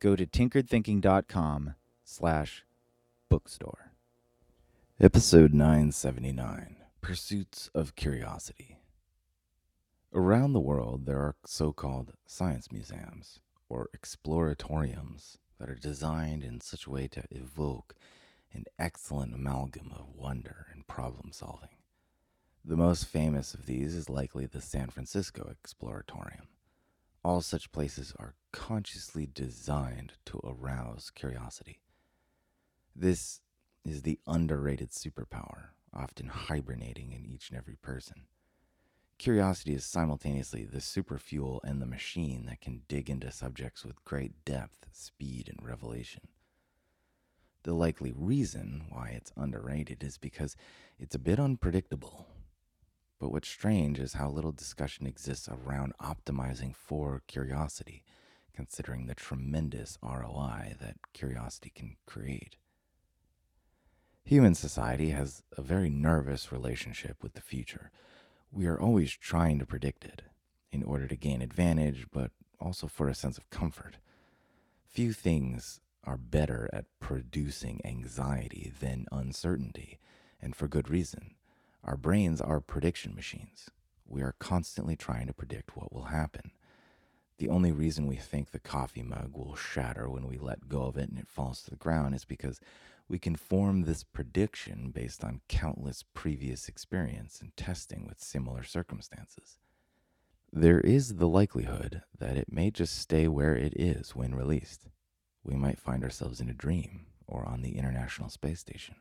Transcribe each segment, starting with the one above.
go to tinkeredthinking.com slash bookstore. Episode 979 Pursuits of Curiosity. Around the world, there are so called science museums or exploratoriums that are designed in such a way to evoke an excellent amalgam of wonder and problem solving. The most famous of these is likely the San Francisco Exploratorium. All such places are consciously designed to arouse curiosity. This is the underrated superpower, often hibernating in each and every person. Curiosity is simultaneously the superfuel and the machine that can dig into subjects with great depth, speed, and revelation. The likely reason why it's underrated is because it's a bit unpredictable. But what's strange is how little discussion exists around optimizing for curiosity, considering the tremendous ROI that curiosity can create. Human society has a very nervous relationship with the future. We are always trying to predict it in order to gain advantage, but also for a sense of comfort. Few things are better at producing anxiety than uncertainty, and for good reason. Our brains are prediction machines. We are constantly trying to predict what will happen. The only reason we think the coffee mug will shatter when we let go of it and it falls to the ground is because we can form this prediction based on countless previous experience and testing with similar circumstances. There is the likelihood that it may just stay where it is when released. We might find ourselves in a dream or on the International Space Station.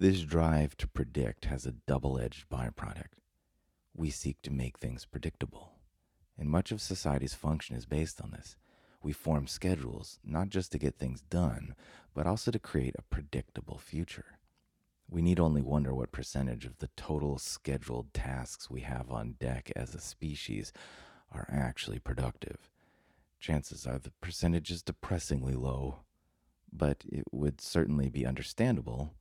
This drive to predict has a double edged byproduct. We seek to make things predictable, and much of society's function is based on this. We form schedules not just to get things done, but also to create a predictable future. We need only wonder what percentage of the total scheduled tasks we have on deck as a species are actually productive. Chances are the percentage is depressingly low, but it would certainly be understandable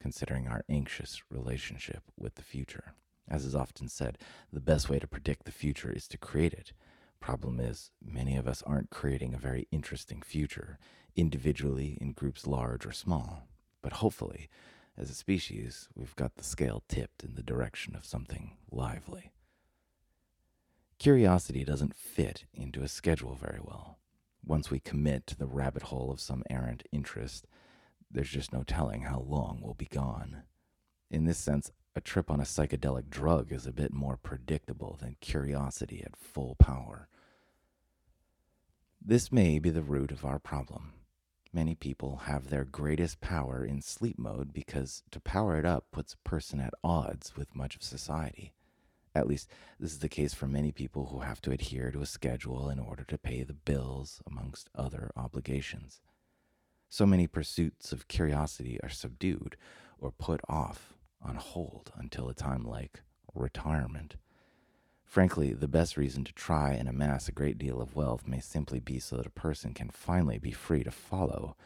considering our anxious relationship with the future. As is often said, the best way to predict the future is to create it. Problem is, many of us aren't creating a very interesting future, individually, in groups large or small. But hopefully, as a species, we've got the scale tipped in the direction of something lively. Curiosity doesn't fit into a schedule very well. Once we commit to the rabbit hole of some errant interest, there's just no telling how long we'll be gone. In this sense, a trip on a psychedelic drug is a bit more predictable than curiosity at full power. This may be the root of our problem. Many people have their greatest power in sleep mode because to power it up puts a person at odds with much of society. At least, this is the case for many people who have to adhere to a schedule in order to pay the bills, amongst other obligations. So many pursuits of curiosity are subdued or put off on hold until a time like retirement. Frankly, the best reason to try and amass a great deal of wealth may simply be so that a person can finally be free to follow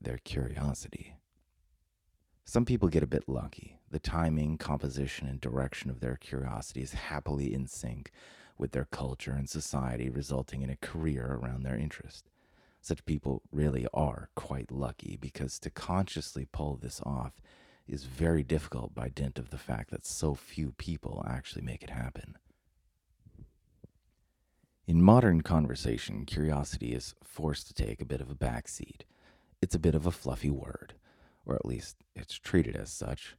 their curiosity. Some people get a bit lucky. The timing, composition, and direction of their curiosity is happily in sync with their culture and society, resulting in a career around their interest. Such people really are quite lucky because to consciously pull this off is very difficult by dint of the fact that so few people actually make it happen. In modern conversation, curiosity is forced to take a bit of a backseat. It's a bit of a fluffy word, or at least it's treated as such.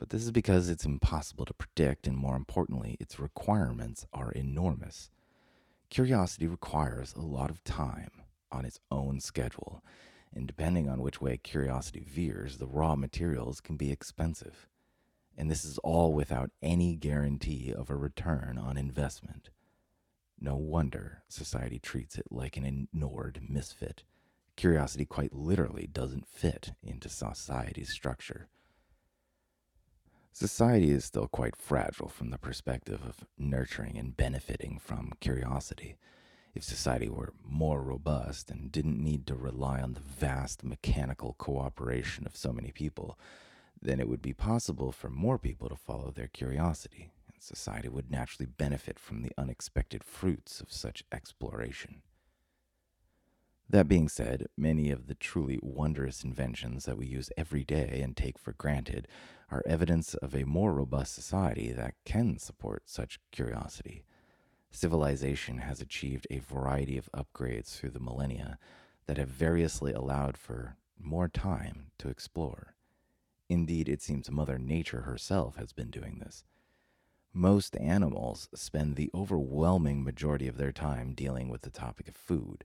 But this is because it's impossible to predict, and more importantly, its requirements are enormous. Curiosity requires a lot of time, on its own schedule, and depending on which way curiosity veers, the raw materials can be expensive. And this is all without any guarantee of a return on investment. No wonder society treats it like an ignored misfit. Curiosity quite literally doesn't fit into society's structure. Society is still quite fragile from the perspective of nurturing and benefiting from curiosity. If society were more robust and didn't need to rely on the vast mechanical cooperation of so many people, then it would be possible for more people to follow their curiosity, and society would naturally benefit from the unexpected fruits of such exploration. That being said, many of the truly wondrous inventions that we use every day and take for granted are evidence of a more robust society that can support such curiosity. Civilization has achieved a variety of upgrades through the millennia that have variously allowed for more time to explore. Indeed, it seems Mother Nature herself has been doing this. Most animals spend the overwhelming majority of their time dealing with the topic of food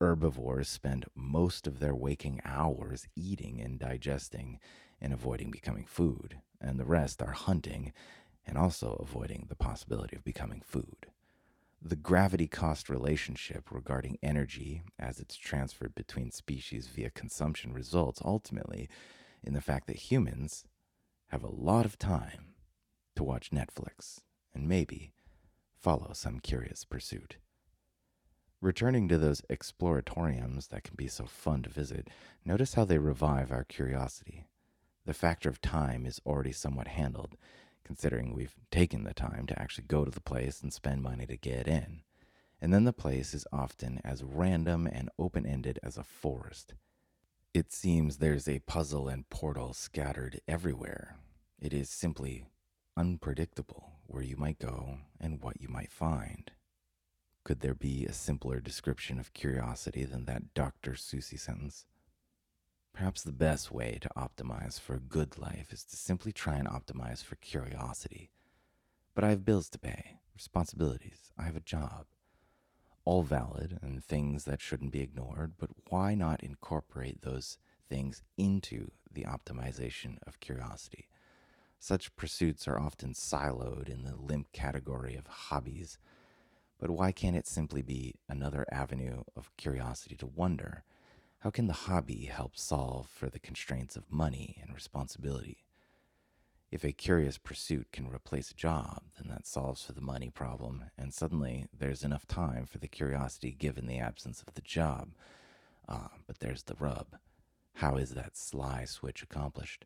Herbivores spend most of their waking hours eating and digesting and avoiding becoming food, and the rest are hunting and also avoiding the possibility of becoming food. The gravity cost relationship regarding energy as it's transferred between species via consumption results ultimately in the fact that humans have a lot of time to watch Netflix and maybe follow some curious pursuit. Returning to those exploratoriums that can be so fun to visit, notice how they revive our curiosity. The factor of time is already somewhat handled, considering we've taken the time to actually go to the place and spend money to get in. And then the place is often as random and open ended as a forest. It seems there's a puzzle and portal scattered everywhere. It is simply unpredictable where you might go and what you might find. Could there be a simpler description of curiosity than that Dr. Seuss-y sentence? Perhaps the best way to optimize for a good life is to simply try and optimize for curiosity. But I have bills to pay, responsibilities, I have a job. All valid and things that shouldn't be ignored, but why not incorporate those things into the optimization of curiosity? Such pursuits are often siloed in the limp category of hobbies but why can't it simply be another avenue of curiosity to wonder? How can the hobby help solve for the constraints of money and responsibility? If a curious pursuit can replace a job, then that solves for the money problem, and suddenly there's enough time for the curiosity given the absence of the job. Ah, but there's the rub. How is that sly switch accomplished?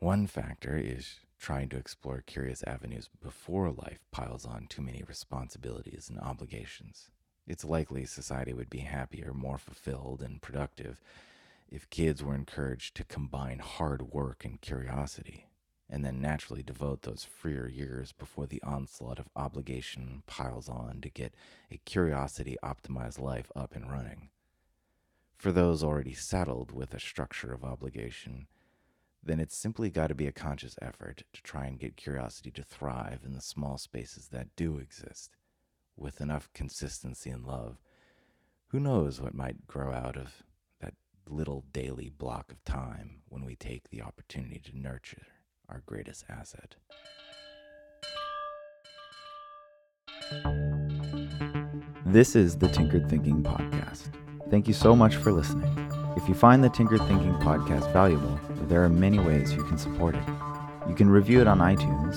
One factor is trying to explore curious avenues before life piles on too many responsibilities and obligations. It's likely society would be happier, more fulfilled, and productive if kids were encouraged to combine hard work and curiosity, and then naturally devote those freer years before the onslaught of obligation piles on to get a curiosity optimized life up and running. For those already saddled with a structure of obligation, then it's simply got to be a conscious effort to try and get curiosity to thrive in the small spaces that do exist. With enough consistency and love, who knows what might grow out of that little daily block of time when we take the opportunity to nurture our greatest asset. This is the Tinkered Thinking Podcast. Thank you so much for listening. If you find the Tinkered Thinking podcast valuable, there are many ways you can support it. You can review it on iTunes,